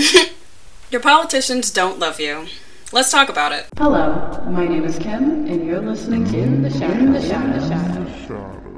Your politicians don't love you. Let's talk about it. Hello, my name is Kim, and you're listening to In the Shadow. In the Shadow. The Shadow.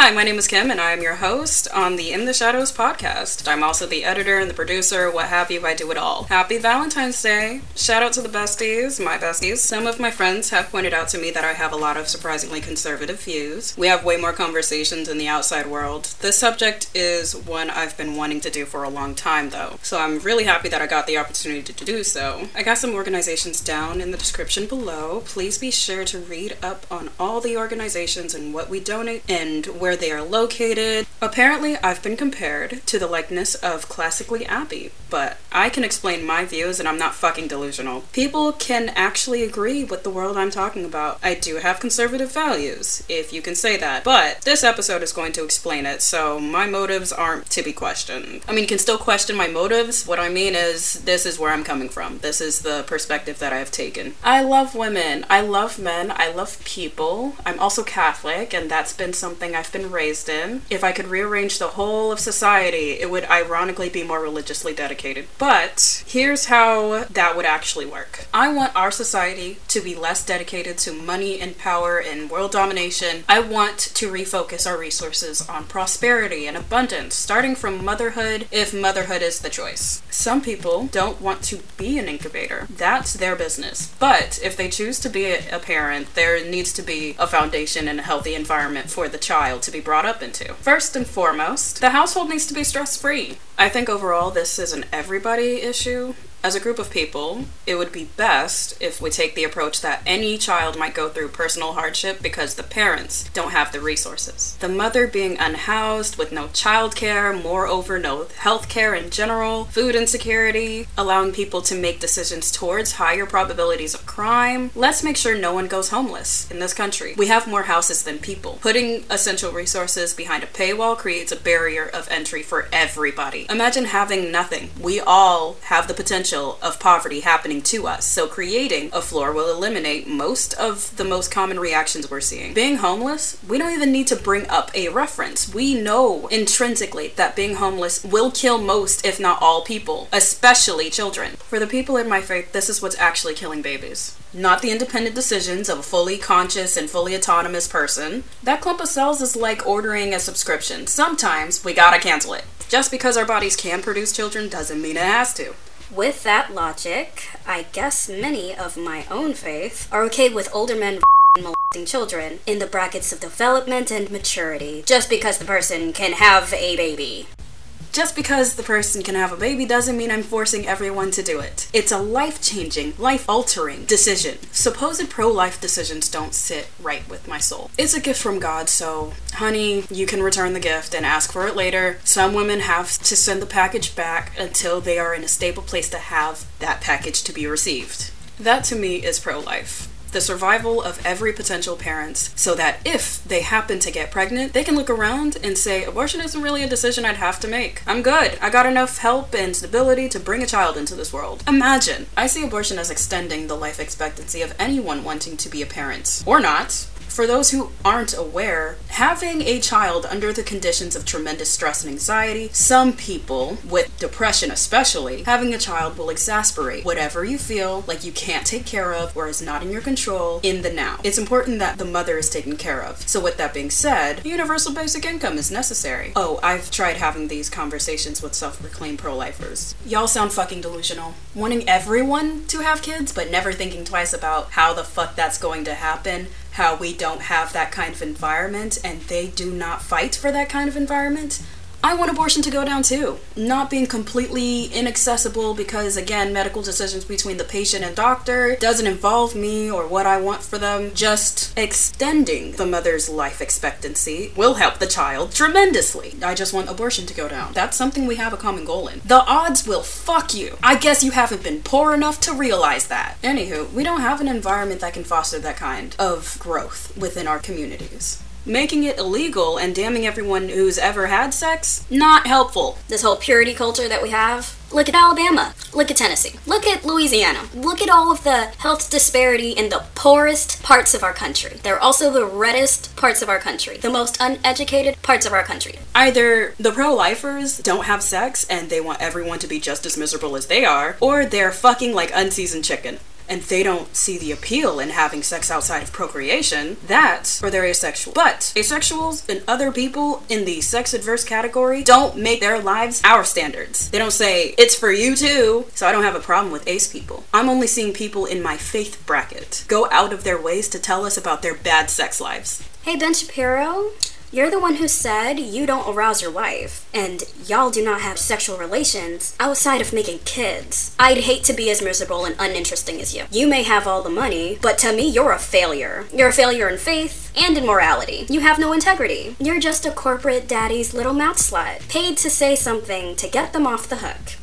Hi, my name is Kim, and I am your host on the In the Shadows podcast. I'm also the editor and the producer, what have you, I do it all. Happy Valentine's Day! Shout out to the besties, my besties. Some of my friends have pointed out to me that I have a lot of surprisingly conservative views. We have way more conversations in the outside world. This subject is one I've been wanting to do for a long time, though, so I'm really happy that I got the opportunity to do so. I got some organizations down in the description below. Please be sure to read up on all the organizations and what we donate and where where they are located. Apparently, I've been compared to the likeness of classically Abby, but I can explain my views and I'm not fucking delusional. People can actually agree with the world I'm talking about. I do have conservative values, if you can say that, but this episode is going to explain it, so my motives aren't to be questioned. I mean, you can still question my motives. What I mean is, this is where I'm coming from. This is the perspective that I have taken. I love women. I love men. I love people. I'm also Catholic, and that's been something I've been been raised in. If I could rearrange the whole of society, it would ironically be more religiously dedicated. But here's how that would actually work I want our society to be less dedicated to money and power and world domination. I want to refocus our resources on prosperity and abundance, starting from motherhood if motherhood is the choice. Some people don't want to be an incubator. That's their business. But if they choose to be a parent, there needs to be a foundation and a healthy environment for the child to be brought up into. First and foremost, the household needs to be stress free. I think overall this is an everybody issue as a group of people, it would be best if we take the approach that any child might go through personal hardship because the parents don't have the resources. The mother being unhoused with no childcare, moreover, no health care in general, food insecurity, allowing people to make decisions towards higher probabilities of crime. Let's make sure no one goes homeless in this country. We have more houses than people. Putting essential resources behind a paywall creates a barrier of entry for everybody. Imagine having nothing. We all have the potential potential of poverty happening to us. So creating a floor will eliminate most of the most common reactions we're seeing. Being homeless, we don't even need to bring up a reference. We know intrinsically that being homeless will kill most, if not all people, especially children. For the people in my faith, this is what's actually killing babies not the independent decisions of a fully conscious and fully autonomous person. That clump of cells is like ordering a subscription. Sometimes we gotta cancel it. Just because our bodies can produce children doesn't mean it has to. With that logic, I guess many of my own faith are okay with older men molesting children in the brackets of development and maturity just because the person can have a baby. Just because the person can have a baby doesn't mean I'm forcing everyone to do it. It's a life changing, life altering decision. Supposed pro life decisions don't sit right with my soul. It's a gift from God, so, honey, you can return the gift and ask for it later. Some women have to send the package back until they are in a stable place to have that package to be received. That to me is pro life the survival of every potential parent so that if they happen to get pregnant, they can look around and say, abortion isn't really a decision I'd have to make. I'm good. I got enough help and stability to bring a child into this world. Imagine. I see abortion as extending the life expectancy of anyone wanting to be a parent. Or not for those who aren't aware, having a child under the conditions of tremendous stress and anxiety, some people, with depression especially, having a child will exasperate whatever you feel like you can't take care of or is not in your control in the now. It's important that the mother is taken care of. So, with that being said, universal basic income is necessary. Oh, I've tried having these conversations with self proclaimed pro lifers. Y'all sound fucking delusional. Wanting everyone to have kids, but never thinking twice about how the fuck that's going to happen how we don't have that kind of environment and they do not fight for that kind of environment I want abortion to go down too. Not being completely inaccessible because, again, medical decisions between the patient and doctor doesn't involve me or what I want for them. Just extending the mother's life expectancy will help the child tremendously. I just want abortion to go down. That's something we have a common goal in. The odds will fuck you. I guess you haven't been poor enough to realize that. Anywho, we don't have an environment that can foster that kind of growth within our communities Making it illegal and damning everyone who's ever had sex? Not helpful. This whole purity culture that we have. Look at Alabama. Look at Tennessee. Look at Louisiana. Look at all of the health disparity in the poorest parts of our country. They're also the reddest parts of our country, the most uneducated parts of our country. Either the pro lifers don't have sex and they want everyone to be just as miserable as they are, or they're fucking like unseasoned chicken and they don't see the appeal in having sex outside of procreation, that's or they're asexual. But asexuals and other people in the sex adverse category don't make their lives our standards. They don't say, it's for you too, so I don't have a problem with ace people. I'm only seeing people in my faith bracket go out of their ways to tell us about their bad sex lives. Hey, Ben Shapiro, you're the one who said you don't arouse your wife, and y'all do not have sexual relations outside of making kids. I'd hate to be as miserable and uninteresting as you. You may have all the money, but to me, you're a failure. You're a failure in faith and in morality. You have no integrity. You're just a corporate daddy's little mouth slut, paid to say something to get them off the hook.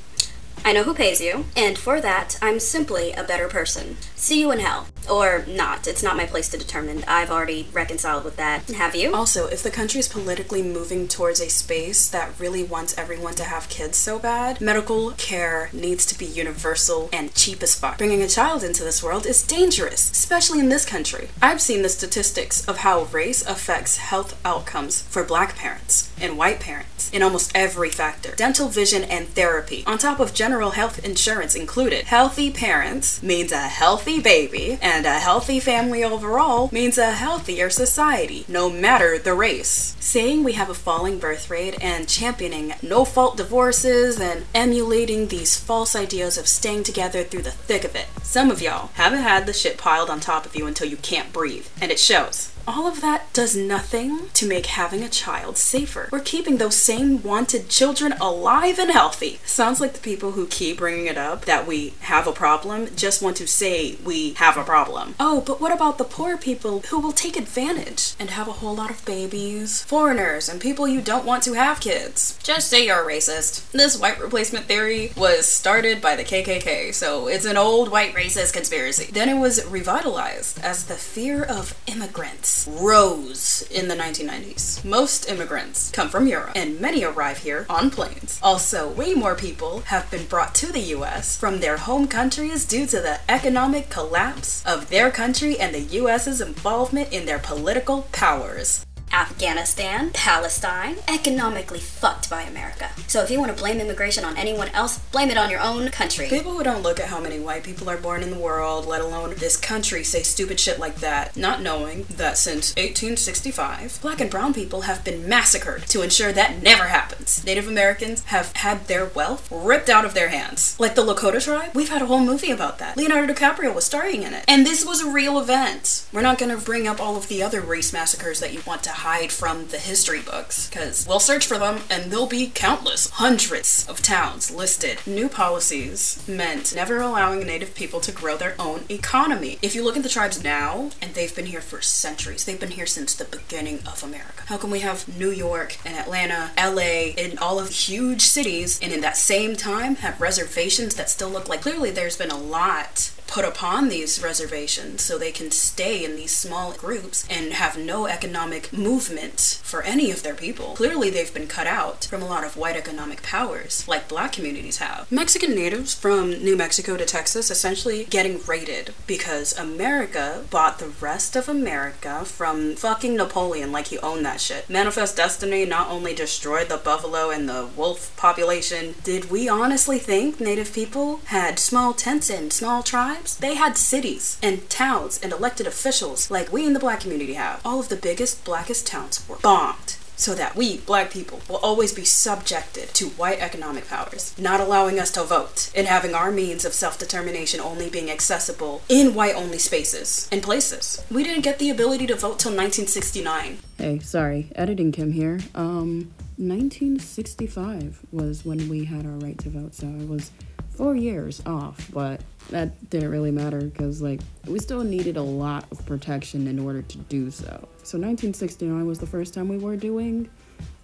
I know who pays you, and for that, I'm simply a better person. See you in hell. Or not. It's not my place to determine. I've already reconciled with that. Have you? Also, if the country is politically moving towards a space that really wants everyone to have kids so bad, medical care needs to be universal and cheap as fuck. Bringing a child into this world is dangerous, especially in this country. I've seen the statistics of how race affects health outcomes for black parents and white parents in almost every factor dental, vision, and therapy, on top of general health insurance included. Healthy parents means a healthy baby, and a healthy family overall means a healthier society, no matter the race. Saying we have a falling birth rate and championing no fault divorces and emulating these false ideas of staying together through the thick of it. Some of y'all haven't had the shit piled on top of you until you can't breathe, and it shows. All of that does nothing to make having a child safer. We're keeping those same wanted children alive and healthy. Sounds like the people who keep bringing it up that we have a problem just want to say we have a problem. Oh, but what about the poor people who will take advantage and have a whole lot of babies? Foreigners and people you don't want to have kids. Just say you're a racist. This white replacement theory was started by the KKK, so it's an old white racist conspiracy. Then it was revitalized as the fear of immigrants rose in the 1990s. Most immigrants come from Europe, and many arrive here on planes. Also, way more people have been brought to the US from their home countries due to the economic collapse of their country and the US's involvement in their political powers. Afghanistan, Palestine, economically fucked by America. So if you want to blame immigration on anyone else, blame it on your own country. People who don't look at how many white people are born in the world, let alone this country, say stupid shit like that, not knowing that since 1865, black and brown people have been massacred to ensure that never happens. Native Americans have had their wealth ripped out of their hands. Like the Lakota tribe, we've had a whole movie about that. Leonardo DiCaprio was starring in it. And this was a real event. We're not gonna bring up all of the other race massacres that you want to hide from the history books, because we'll search for them and there'll be countless, hundreds of towns listed. New policies meant never allowing native people to grow their own economy. If you look at the tribes now, and they've been here for centuries, they've been here since the beginning of America. How can we have New York and Atlanta, LA, and all of huge cities, and in that same time have reservations that still look like clearly there's been a lot put upon these reservations so they can stay in these small groups and have no economic movement for any of their people. Clearly, they've been cut out from a lot of white economic powers, like black communities have. Mexican natives from New Mexico to Texas essentially getting raided because America bought the rest of America from fucking Napoleon like he owned that shit. Manifest Destiny not only destroyed the buffalo and the wolf population, did we honestly think native people had small tents and small tribes? They had cities and towns and elected officials like we in the black community have. All of the biggest, blackest towns were bombed so that we, black people, will always be subjected to white economic powers, not allowing us to vote, and having our means of self determination only being accessible in white only spaces and places. We didn't get the ability to vote till 1969. Hey, sorry, editing Kim here. Um, 1965 was when we had our right to vote, so I was four years off, but that didn't really matter because like we still needed a lot of protection in order to do so. So 1969 was the first time we were doing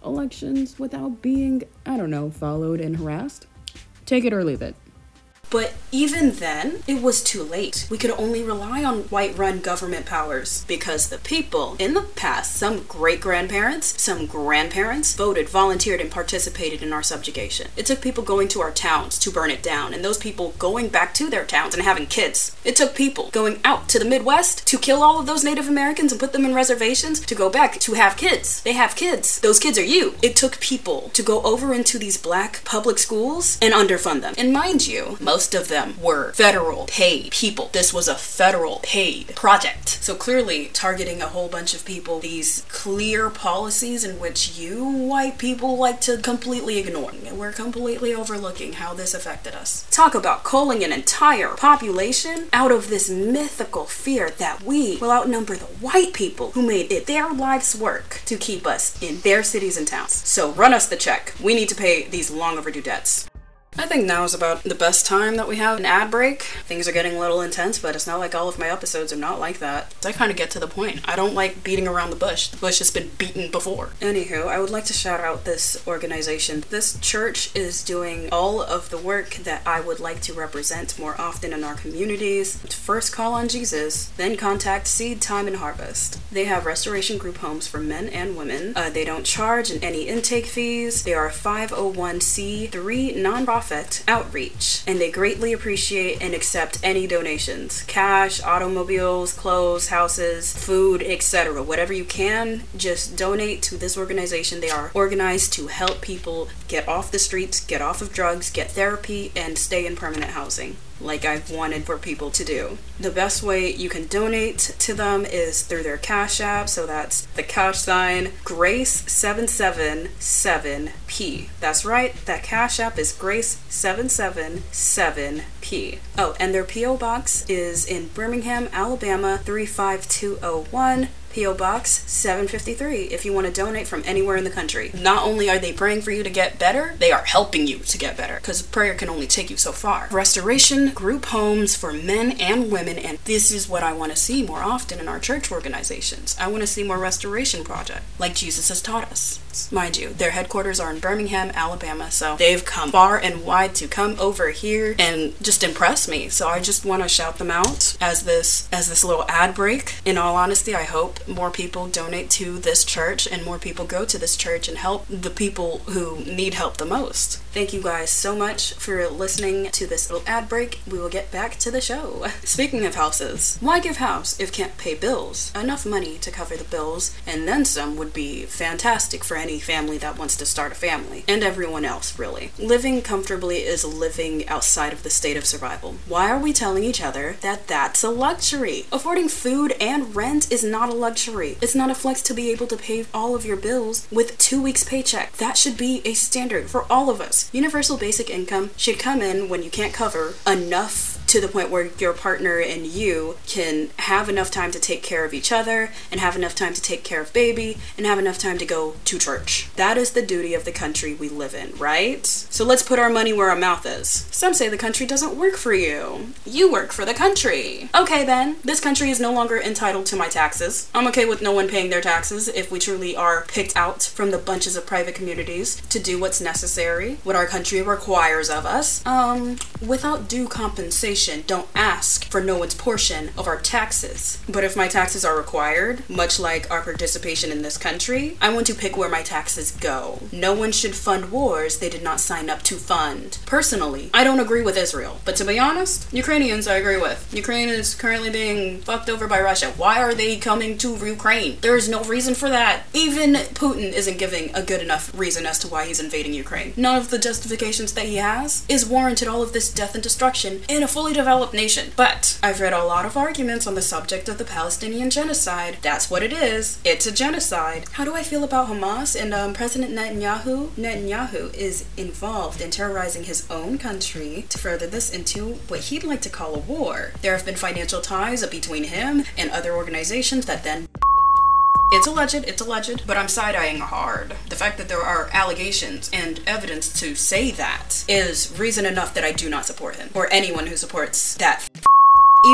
elections without being, I don't know, followed and harassed. Take it or leave it. But even then, it was too late. We could only rely on white run government powers because the people in the past, some great grandparents, some grandparents, voted, volunteered, and participated in our subjugation. It took people going to our towns to burn it down, and those people going back to their towns and having kids. It took people going out to the Midwest to kill all of those Native Americans and put them in reservations to go back to have kids. They have kids. Those kids are you. It took people to go over into these black public schools and underfund them. And mind you, most of them were federal paid people. This was a federal paid project. So clearly targeting a whole bunch of people, these clear policies in which you white people like to completely ignore. We're completely overlooking how this affected us. Talk about culling an entire population out of this mythical fear that we will outnumber the white people who made it their life's work to keep us in their cities and towns. So run us the check. We need to pay these long overdue debts. I think now is about the best time that we have an ad break. Things are getting a little intense, but it's not like all of my episodes are not like that. I kind of get to the point. I don't like beating around the bush. The bush has been beaten before. Anywho, I would like to shout out this organization. This church is doing all of the work that I would like to represent more often in our communities. First call on Jesus, then contact Seed Time and Harvest. They have restoration group homes for men and women. Uh, they don't charge any intake fees. They are a 501c3 nonprofit outreach, and they greatly appreciate and accept any donations cash, automobiles, clothes, houses, food, etc. Whatever you can, just donate to this organization. They are organized to help people get off the streets, get off of drugs, get therapy, and stay in permanent housing like I've wanted for people to do. The best way you can donate to them is through their Cash App, so that's the cash sign Grace777P. That's right, that Cash App is Grace777P. Oh, and their P.O. Box is in Birmingham, Alabama 35201. P.O. Box 753 if you want to donate from anywhere in the country. Not only are they praying for you to get better, they are helping you to get better because prayer can only take you so far. Restoration group homes for men and women, and this is what I want to see more often in our church organizations. I want to see more restoration project like Jesus has taught us. Mind you, their headquarters are in Birmingham, Alabama, so they've come far and wide to come over here and just impress me. So I just want to shout them out as this as this little ad break. In all honesty, I hope more people donate to this church and more people go to this church and help the people who need help the most. Thank you guys so much for listening to this little ad break. We will get back to the show. Speaking of houses, why give house if can't pay bills? Enough money to cover the bills and then some would be fantastic for any family that wants to start a family and everyone else really. Living comfortably is living outside of the state of survival. Why are we telling each other that that's a luxury? Affording food and rent is not a luxury. It's not a flex to be able to pay all of your bills with 2 weeks paycheck. That should be a standard for all of us. Universal basic income should come in when you can't cover enough to the point where your partner and you can have enough time to take care of each other and have enough time to take care of baby and have enough time to go to church. That is the duty of the country we live in, right? So let's put our money where our mouth is. Some say the country doesn't work for you. You work for the country. Okay then, this country is no longer entitled to my taxes. I'm okay with no one paying their taxes if we truly are picked out from the bunches of private communities to do what's necessary, what our country requires of us, um, without due compensation don't ask for no one's portion of our taxes. But if my taxes are required, much like our participation in this country, I want to pick where my taxes go. No one should fund wars they did not sign up to fund. Personally, I don't agree with Israel, but to be honest, Ukrainians I agree with. Ukraine is currently being fucked over by Russia. Why are they coming to Ukraine? There is no reason for that. Even Putin isn't giving a good enough reason as to why he's invading Ukraine. None of the justifications that he has is warranted all of this death and destruction in a fully developed nation. But I've read a lot of arguments on the subject of the Palestinian genocide. That's what it is. It's a genocide. How do I feel about Hamas and um, President Netanyahu? Netanyahu is involved in terrorizing his own country to further this into what he'd like to call a war. There have been financial ties between him and other organizations that then it's alleged, it's alleged, but I'm side eyeing hard. The fact that there are allegations and evidence to say that is reason enough that I do not support him or anyone who supports that.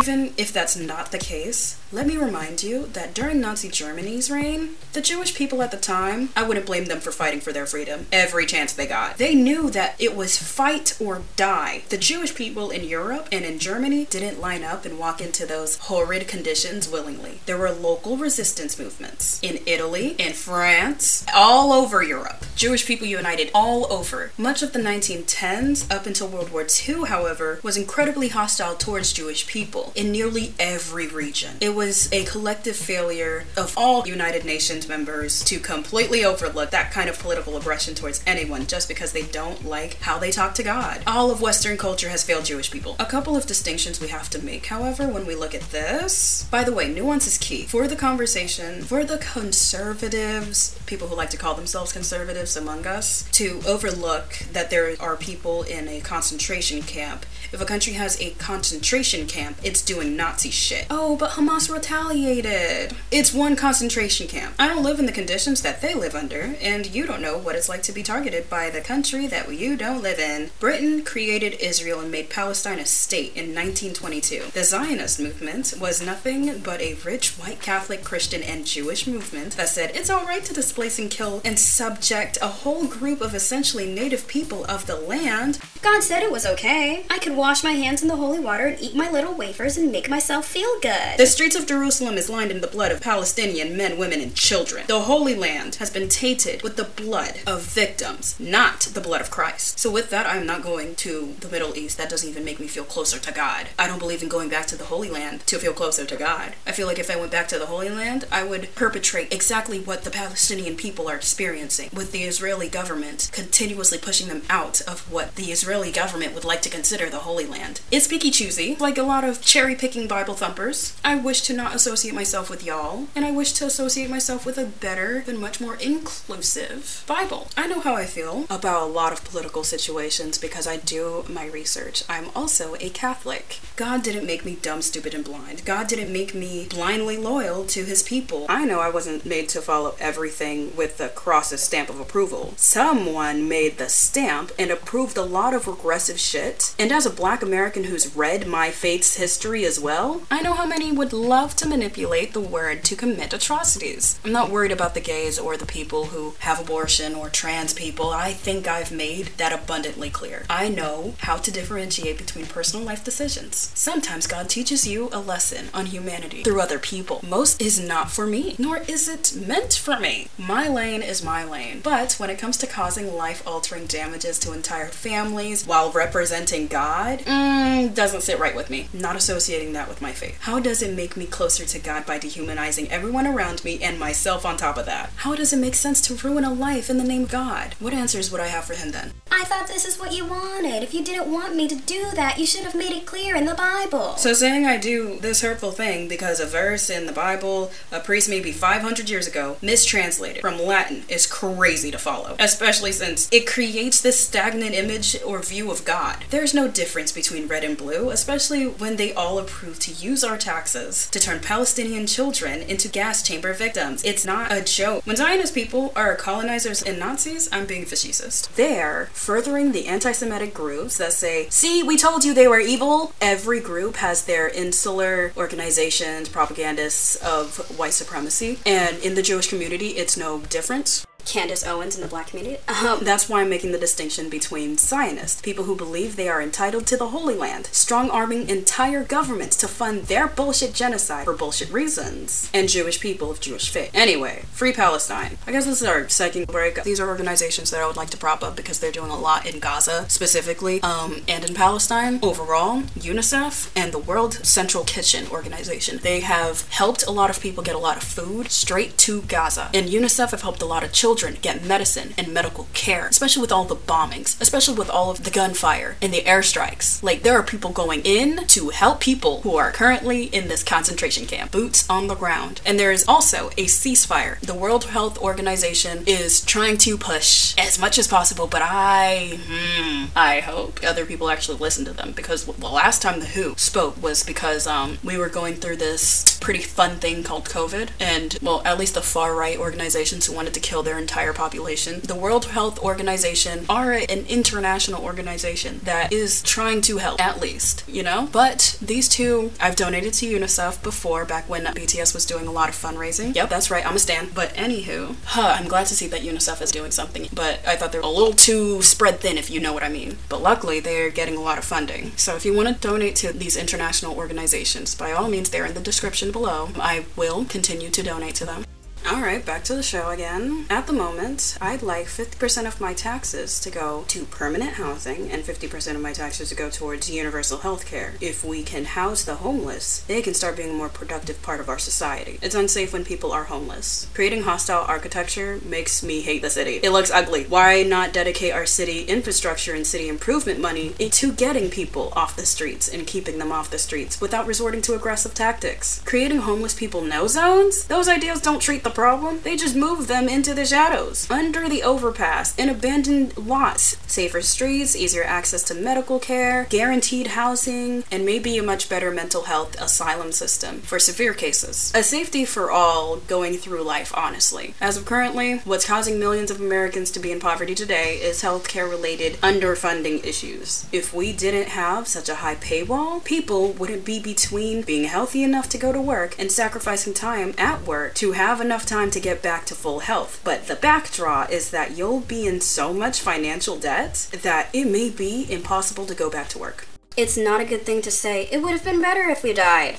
Even if that's not the case, Let me remind you that during Nazi Germany's reign, the Jewish people at the time, I wouldn't blame them for fighting for their freedom every chance they got. They knew that it was fight or die. The Jewish people in Europe and in Germany didn't line up and walk into those horrid conditions willingly. There were local resistance movements in Italy, in France, all over Europe. Jewish people united all over. Much of the 1910s up until World War II, however, was incredibly hostile towards Jewish people in nearly every region. It was a collective failure of all United Nations members to completely overlook that kind of political aggression towards anyone just because they don't like how they talk to God. All of Western culture has failed Jewish people. A couple of distinctions we have to make, however, when we look at this. By the way, nuance is key. For the conversation, for the conservatives, people who like to call themselves conservatives among us, to overlook that there are people in a concentration camp. If a country has a concentration camp, it's doing Nazi shit. Oh, but Hamas retaliated. It's one concentration camp. I don't live in the conditions that they live under, and you don't know what it's like to be targeted by the country that you don't live in. Britain created Israel and made Palestine a state in 1922. The Zionist movement was nothing but a rich white Catholic, Christian, and Jewish movement that said it's alright to displace and kill and subject a whole group of essentially native people of the land. God said it was okay. I could wash my hands in the holy water and eat my little wafers and make myself feel good. The streets of Jerusalem is lined in the blood of Palestinian men, women, and children. The Holy Land has been tainted with the blood of victims, not the blood of Christ. So, with that, I'm not going to the Middle East. That doesn't even make me feel closer to God. I don't believe in going back to the Holy Land to feel closer to God. I feel like if I went back to the Holy Land, I would perpetrate exactly what the Palestinian people are experiencing, with the Israeli government continuously pushing them out of what the Israeli government would like to consider the Holy Land. It's picky choosy, like a lot of cherry picking Bible thumpers. I wish to not associate myself with y'all, and I wish to associate myself with a better and much more inclusive Bible. I know how I feel about a lot of political situations because I do my research. I'm also a Catholic. God didn't make me dumb, stupid, and blind. God didn't make me blindly loyal to his people. I know I wasn't made to follow everything with the cross's stamp of approval. Someone made the stamp and approved a lot of regressive shit. And as a black American who's read my faith's history as well, I know how many would love to manipulate the word to commit atrocities. I'm not worried about the gays or the people who have abortion or trans people. I think I've made that abundantly clear. I know how to differentiate between personal life decisions. Sometimes God teaches you a lesson on humanity through other people. Most is not for me, nor is it meant for me. My lane is my lane. But when it comes to causing life altering damages to entire families while representing God, mm, doesn't sit right with me. Not associating that with my faith. How does it make me closer to God by dehumanizing everyone around me and myself on top of that? How does it make sense to ruin a life in the name of God? What answers would I have for him then? I thought this is what you wanted. If you didn't want me to do that, you should have made it clear in the Bible. So saying I do this hurtful thing because a verse in the Bible, a priest maybe 500 years ago, mistranslated from Latin is crazy to follow, especially since it creates this stagnant image or view of God. There's no difference between red and blue, especially when they all approve to use our taxes to turn Palestinian children into gas chamber victims. It's not a joke. When Zionist people are colonizers and Nazis, I'm being facetious. They're furthering the anti Semitic groups that say, see, we told you they were evil. Every group has their insular organizations, propagandists of white supremacy. And in the Jewish community, it's no different. Candace Owens in the black community. Um, That's why I'm making the distinction between Zionists, people who believe they are entitled to the Holy Land, strong arming entire governments to fund their bullshit genocide for bullshit reasons, and Jewish people of Jewish faith. Anyway, free Palestine. I guess this is our second break. These are organizations that I would like to prop up because they're doing a lot in Gaza specifically, um, and in Palestine overall. UNICEF and the World Central Kitchen organization. They have helped a lot of people get a lot of food straight to Gaza, and UNICEF have helped a lot of children get medicine and medical care, especially with all the bombings, especially with all of the gunfire and the airstrikes. Like, there are people going in to help people who are currently in this concentration camp, boots on the ground. And there is also a ceasefire. The World Health Organization is trying to push as much as possible, but I, hmm, I hope other people actually listen to them because the last time the WHO spoke was because um, we were going through this pretty fun thing called COVID, and well, at least the far right organizations who wanted to kill their entire population. The World Health Organization are an international organization that is trying to help, at least, you know? But these two, I've donated to UNICEF before, back when BTS was doing a lot of fundraising. Yep, that's right, I'm a stan. But anywho, huh, I'm glad to see that UNICEF is doing something, but I thought they're a little too spread thin, if you know what I mean. But luckily, they're getting a lot of funding. So if you want to donate to these international organizations, by all means, they're in the description below. I will continue to donate to them. Alright, back to the show again. At the moment, I'd like 50% of my taxes to go to permanent housing and 50% of my taxes to go towards universal health care. If we can house the homeless, they can start being a more productive part of our society. It's unsafe when people are homeless. Creating hostile architecture makes me hate the city. It looks ugly. Why not dedicate our city infrastructure and city improvement money into getting people off the streets and keeping them off the streets without resorting to aggressive tactics? Creating homeless people no zones? Those ideas don't treat the problem. They just move them into the shadows, under the overpass, in abandoned lots. Safer streets, easier access to medical care, guaranteed housing, and maybe a much better mental health asylum system for severe cases. A safety for all going through life, honestly. As of currently, what's causing millions of Americans to be in poverty today is healthcare related underfunding issues. If we didn't have such a high paywall, people wouldn't be between being healthy enough to go to work and sacrificing time at work to have enough time to get back to full health. But the backdraw is that you'll be in so much financial debt that it may be impossible to go back to work. It's not a good thing to say, it would have been better if we died.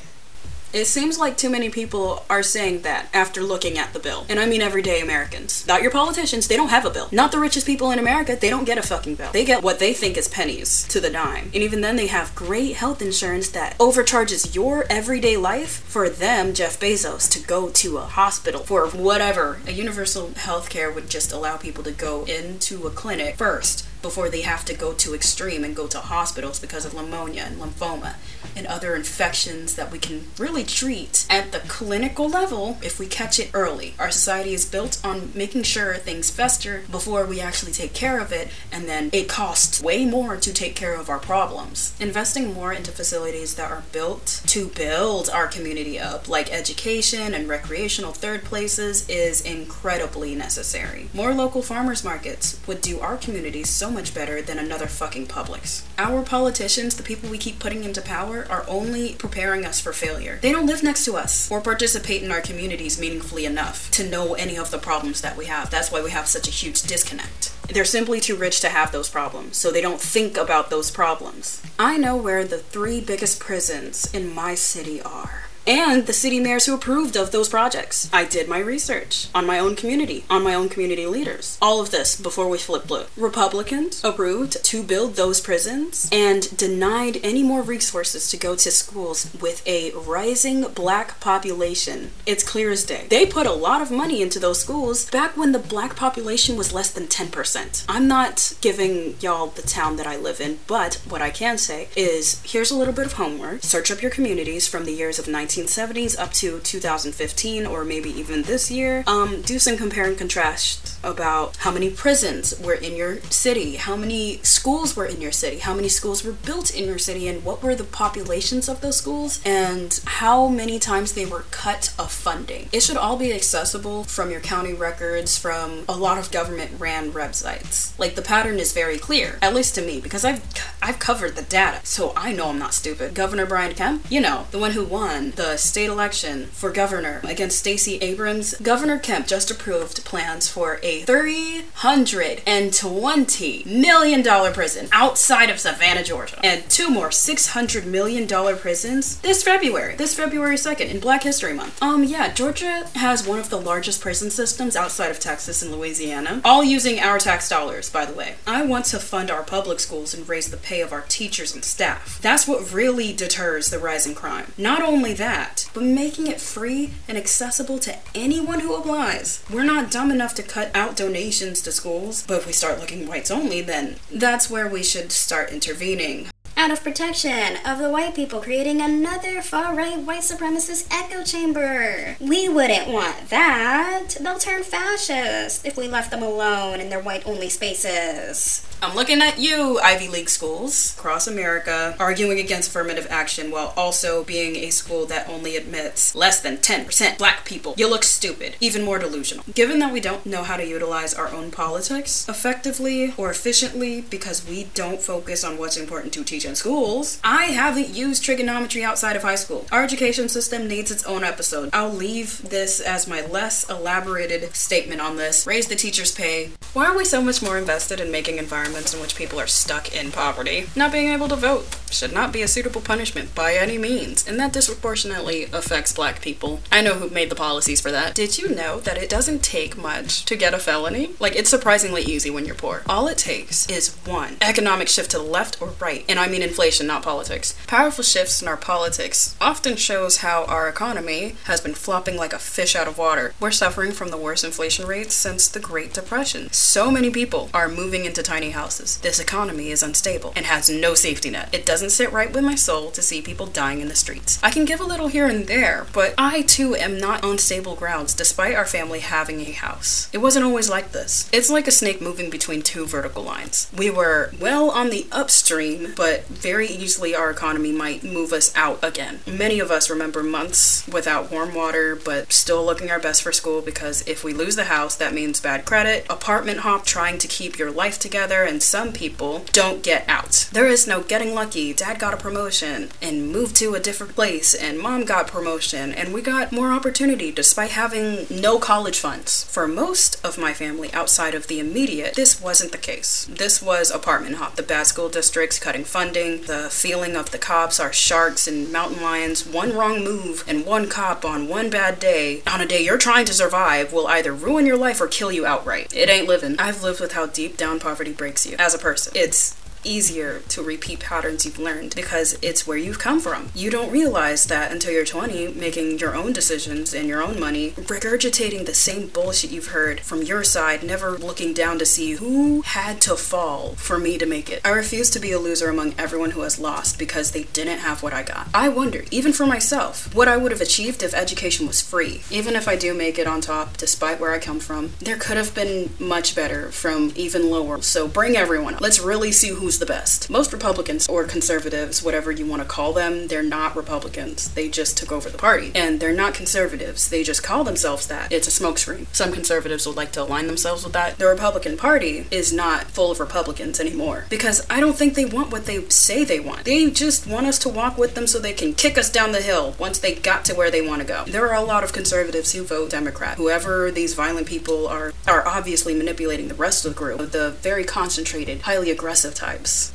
It seems like too many people are saying that after looking at the bill. And I mean everyday Americans. Not your politicians, they don't have a bill. Not the richest people in America, they don't get a fucking bill. They get what they think is pennies to the dime. And even then, they have great health insurance that overcharges your everyday life for them, Jeff Bezos, to go to a hospital for whatever. A universal health care would just allow people to go into a clinic first before they have to go to extreme and go to hospitals because of pneumonia and lymphoma and other infections that we can really treat at the clinical level if we catch it early. Our society is built on making sure things fester before we actually take care of it, and then it costs way more to take care of our problems. Investing more into facilities that are built to build our community up, like education and recreational third places, is incredibly necessary. More local farmers markets would do our communities so much better than another fucking Publix. Our politicians, the people we keep putting into power, are only preparing us for failure. They don't live next to us or participate in our communities meaningfully enough to know any of the problems that we have. That's why we have such a huge disconnect. They're simply too rich to have those problems, so they don't think about those problems. I know where the three biggest prisons in my city are and the city mayors who approved of those projects. I did my research on my own community, on my own community leaders. All of this before we flip blue. Republicans approved to build those prisons and denied any more resources to go to schools with a rising black population. It's clear as day. They put a lot of money into those schools back when the black population was less than 10%. I'm not giving y'all the town that I live in, but what I can say is here's a little bit of homework. Search up your communities from the years of 19 1970s up to 2015 or maybe even this year. Um, do some compare and contrast about how many prisons were in your city, how many schools were in your city, how many schools were built in your city, and what were the populations of those schools, and how many times they were cut of funding. It should all be accessible from your county records, from a lot of government ran websites. Like the pattern is very clear, at least to me, because I've I've covered the data, so I know I'm not stupid. Governor Brian Kemp, you know, the one who won the state election for governor against Stacey Abrams, Governor Kemp just approved plans for a $320 million prison outside of Savannah, Georgia, and two more $600 million prisons this February, this February 2nd in Black History Month. Um, yeah, Georgia has one of the largest prison systems outside of Texas and Louisiana, all using our tax dollars, by the way. I want to fund our public schools and raise the pay of our teachers and staff. That's what really deters the rise in crime. Not only that, but making it free and accessible to anyone who applies. We're not dumb enough to cut out donations to schools, but if we start looking whites only, then that's where we should start intervening. Out of protection of the white people, creating another far right white supremacist echo chamber. We wouldn't want that. They'll turn fascist if we left them alone in their white only spaces. I'm looking at you, Ivy League schools across America, arguing against affirmative action while also being a school that only admits less than 10% black people. You look stupid, even more delusional. Given that we don't know how to utilize our own politics effectively or efficiently because we don't focus on what's important to teach schools, I haven't used trigonometry outside of high school. Our education system needs its own episode. I'll leave this as my less elaborated statement on this. Raise the teacher's pay. Why are we so much more invested in making environments in which people are stuck in poverty? Not being able to vote should not be a suitable punishment by any means, and that disproportionately affects black people. I know who made the policies for that. Did you know that it doesn't take much to get a felony? Like, it's surprisingly easy when you're poor. All it takes is one economic shift to the left or right, and I mean inflation, not politics. Powerful shifts in our politics often shows how our economy has been flopping like a fish out of water. We're suffering from the worst inflation rates since the Great Depression. So many people are moving into tiny houses. This economy is unstable and has no safety net. It doesn't sit right with my soul to see people dying in the streets. I can give a little here and there, but I too am not on stable grounds despite our family having a house. It wasn't always like this. It's like a snake moving between two vertical lines. We were well on the upstream, but very easily our economy might move us out again. Many of us remember months without warm water, but still looking our best for school because if we lose the house, that means bad credit, apartment hop trying to keep your life together, and some people don't get out. There is no getting lucky. Dad got a promotion and moved to a different place, and mom got promotion, and we got more opportunity despite having no college funds. For most of my family outside of the immediate, this wasn't the case. This was apartment hop, the bad school districts cutting funding, the feeling of the cops are sharks and mountain lions. One wrong move and one cop on one bad day, on a day you're trying to survive, will either ruin your life or kill you outright. It ain't living. I've lived with how deep down poverty breaks you as a person. It's easier to repeat patterns you've learned because it's where you've come from. You don't realize that until you're 20, making your own decisions and your own money, regurgitating the same bullshit you've heard from your side, never looking down to see who had to fall for me to make it. I refuse to be a loser among everyone who has lost because they didn't have what I got. I wonder, even for myself, what I would have achieved if education was free. Even if I do make it on top, despite where I come from, there could have been much better from even lower. So bring everyone up. Let's really see who's the best. Most Republicans or conservatives, whatever you want to call them, they're not Republicans. They just took over the party. And they're not conservatives. They just call themselves that. It's a smokescreen. Some conservatives would like to align themselves with that. The Republican Party is not full of Republicans anymore because I don't think they want what they say they want. They just want us to walk with them so they can kick us down the hill once they got to where they want to go. There are a lot of conservatives who vote Democrat. Whoever these violent people are are obviously manipulating the rest of the group, the very concentrated, highly aggressive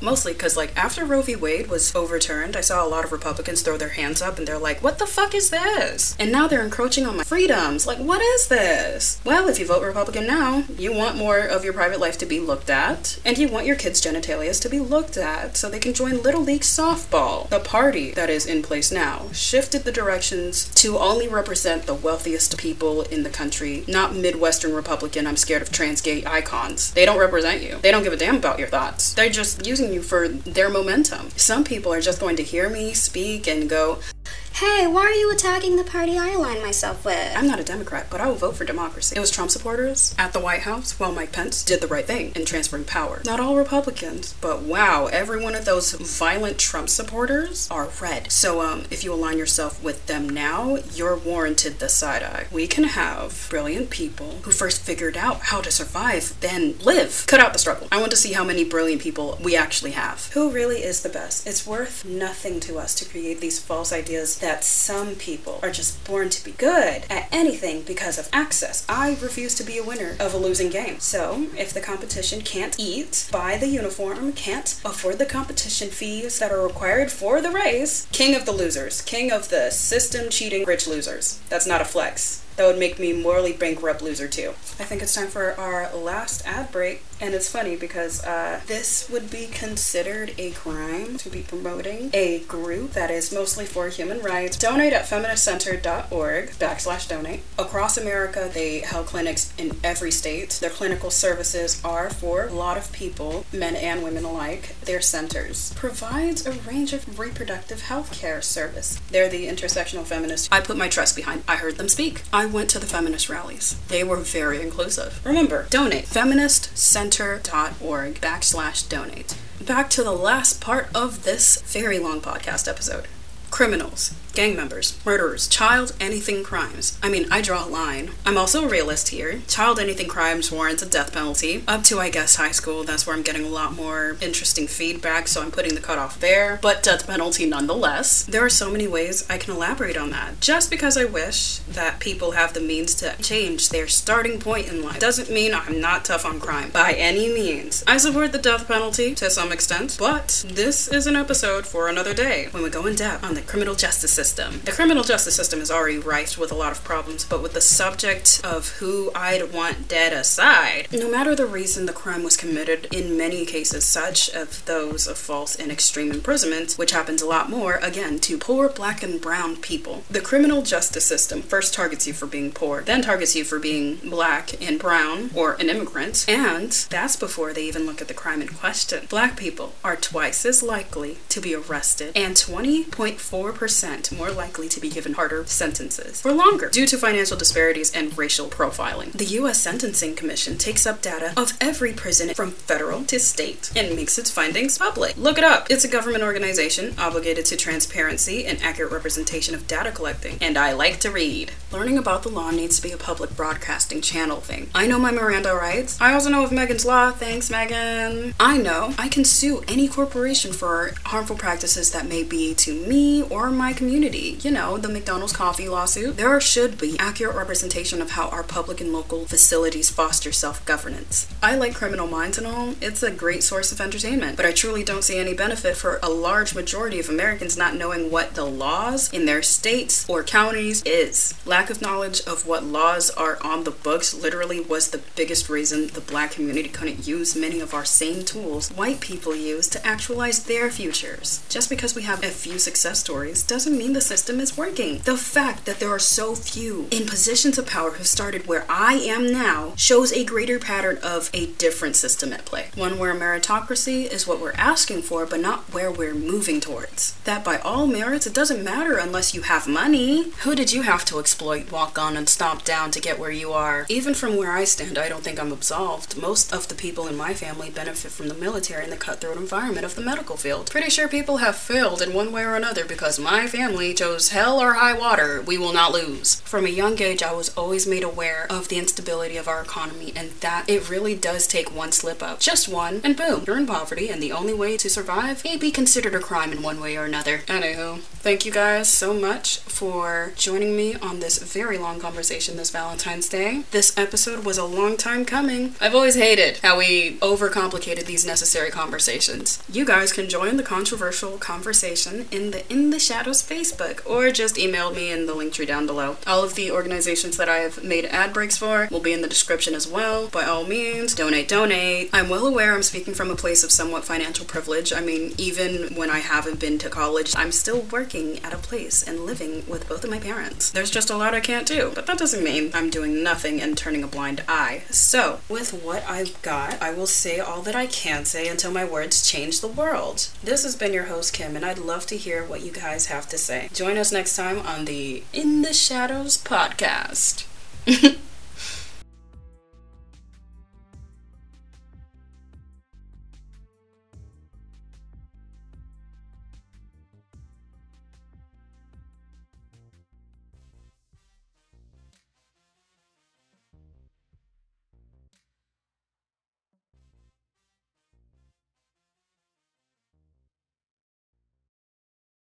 Mostly because, like, after Roe v. Wade was overturned, I saw a lot of Republicans throw their hands up and they're like, what the fuck is this? And now they're encroaching on my freedoms. Like, what is this? Well, if you vote Republican now, you want more of your private life to be looked at, and you want your kids' genitalia to be looked at so they can join Little League Softball. The party that is in place now shifted the directions to only represent the wealthiest people in the country, not Midwestern Republican, I'm scared of trans gay icons. They don't represent you. They don't give a damn about your thoughts. They're just using you for their momentum. Some people are just going to hear me speak and go, Hey, why are you attacking the party I align myself with? I'm not a Democrat, but I will vote for democracy. It was Trump supporters at the White House while Mike Pence did the right thing in transferring power. Not all Republicans, but wow, every one of those violent Trump supporters are red. So um, if you align yourself with them now, you're warranted the side eye. We can have brilliant people who first figured out how to survive, then live. Cut out the struggle. I want to see how many brilliant people we actually have. Who really is the best? It's worth nothing to us to create these false ideas that some people are just born to be good at anything because of access. I refuse to be a winner of a losing game. So, if the competition can't eat, buy the uniform, can't afford the competition fees that are required for the race, king of the losers, king of the system cheating rich losers. That's not a flex. That would make me morally bankrupt loser too. I think it's time for our last ad break. And it's funny because uh, this would be considered a crime to be promoting a group that is mostly for human rights. Donate at feministcenter.org backslash donate. Across America, they held clinics in every state. Their clinical services are for a lot of people, men and women alike. Their centers provides a range of reproductive health care service. They're the intersectional feminists I put my trust behind. I heard them speak. I went to the feminist rallies. They were very inclusive. Remember, donate. Feministcenter.org backslash donate. Back to the last part of this very long podcast episode. Criminals gang members, murderers, child anything crimes. I mean, I draw a line. I'm also a realist here. Child anything crimes warrants a death penalty. Up to, I guess, high school. That's where I'm getting a lot more interesting feedback, so I'm putting the cutoff there. But death penalty nonetheless. There are so many ways I can elaborate on that. Just because I wish that people have the means to change their starting point in life doesn't mean I'm not tough on crime by any means. I support the death penalty to some extent, but this is an episode for another day when we go in depth on the criminal justice system. The criminal justice system is already rife with a lot of problems, but with the subject of who I'd want dead aside, no matter the reason the crime was committed, in many cases, such as those of false and extreme imprisonment, which happens a lot more, again, to poor black and brown people. The criminal justice system first targets you for being poor, then targets you for being black and brown or an immigrant, and that's before they even look at the crime in question. Black people are twice as likely to be arrested and 20.4% more likely to be given harder sentences for longer due to financial disparities and racial profiling. The U.S. Sentencing Commission takes up data of every prison from federal to state and makes its findings public. Look it up. It's a government organization obligated to transparency and accurate representation of data collecting, and I like to read. Learning about the law needs to be a public broadcasting channel thing. I know my Miranda rights. I also know of Megan's Law. Thanks, Megan. I know I can sue any corporation for harmful practices that may be to me or my community. You know, the McDonald's coffee lawsuit. There should be accurate representation of how our public and local facilities foster self governance. I like Criminal Minds and all, it's a great source of entertainment, but I truly don't see any benefit for a large majority of Americans not knowing what the laws in their states or counties is. Lack of knowledge of what laws are on the books literally was the biggest reason the black community couldn't use many of our same tools white people use to actualize their futures. Just because we have a few success stories doesn't mean the system is working. The fact that there are so few in positions of power who started where I am now shows a greater pattern of a different system at play. One where meritocracy is what we're asking for, but not where we're moving towards. That by all merits, it doesn't matter unless you have money. Who did you have to exploit, walk on, and stomp down to get where you are? Even from where I stand, I don't think I'm absolved. Most of the people in my family benefit from the military and the cutthroat environment of the medical field. Pretty sure people have failed in one way or another because my family family chose hell or high water, we will not lose. From a young age, I was always made aware of the instability of our economy and that it really does take one slip up. Just one, and boom, you're in poverty, and the only way to survive may be considered a crime in one way or another. Anywho, thank you guys so much for joining me on this very long conversation this Valentine's Day. This episode was a long time coming. I've always hated how we overcomplicated these necessary conversations. You guys can join the controversial conversation in the In the Shadows Facebook or just email me in the Linktree down below. All of the organizations that I have made ad breaks for will be in the description as well. By all means, donate, donate. I'm well aware I'm speaking from a place of somewhat financial privilege. I mean, even when I haven't been to college, I'm still working at a place and living with both of my parents. There's just a lot I can't do, but that doesn't mean I'm doing nothing and turning a blind eye. So, with what I've got, I will say all that I can say until my words change the world. This has been your host, Kim, and I'd love to hear what you guys have to say. Join us next time on the In the Shadows podcast.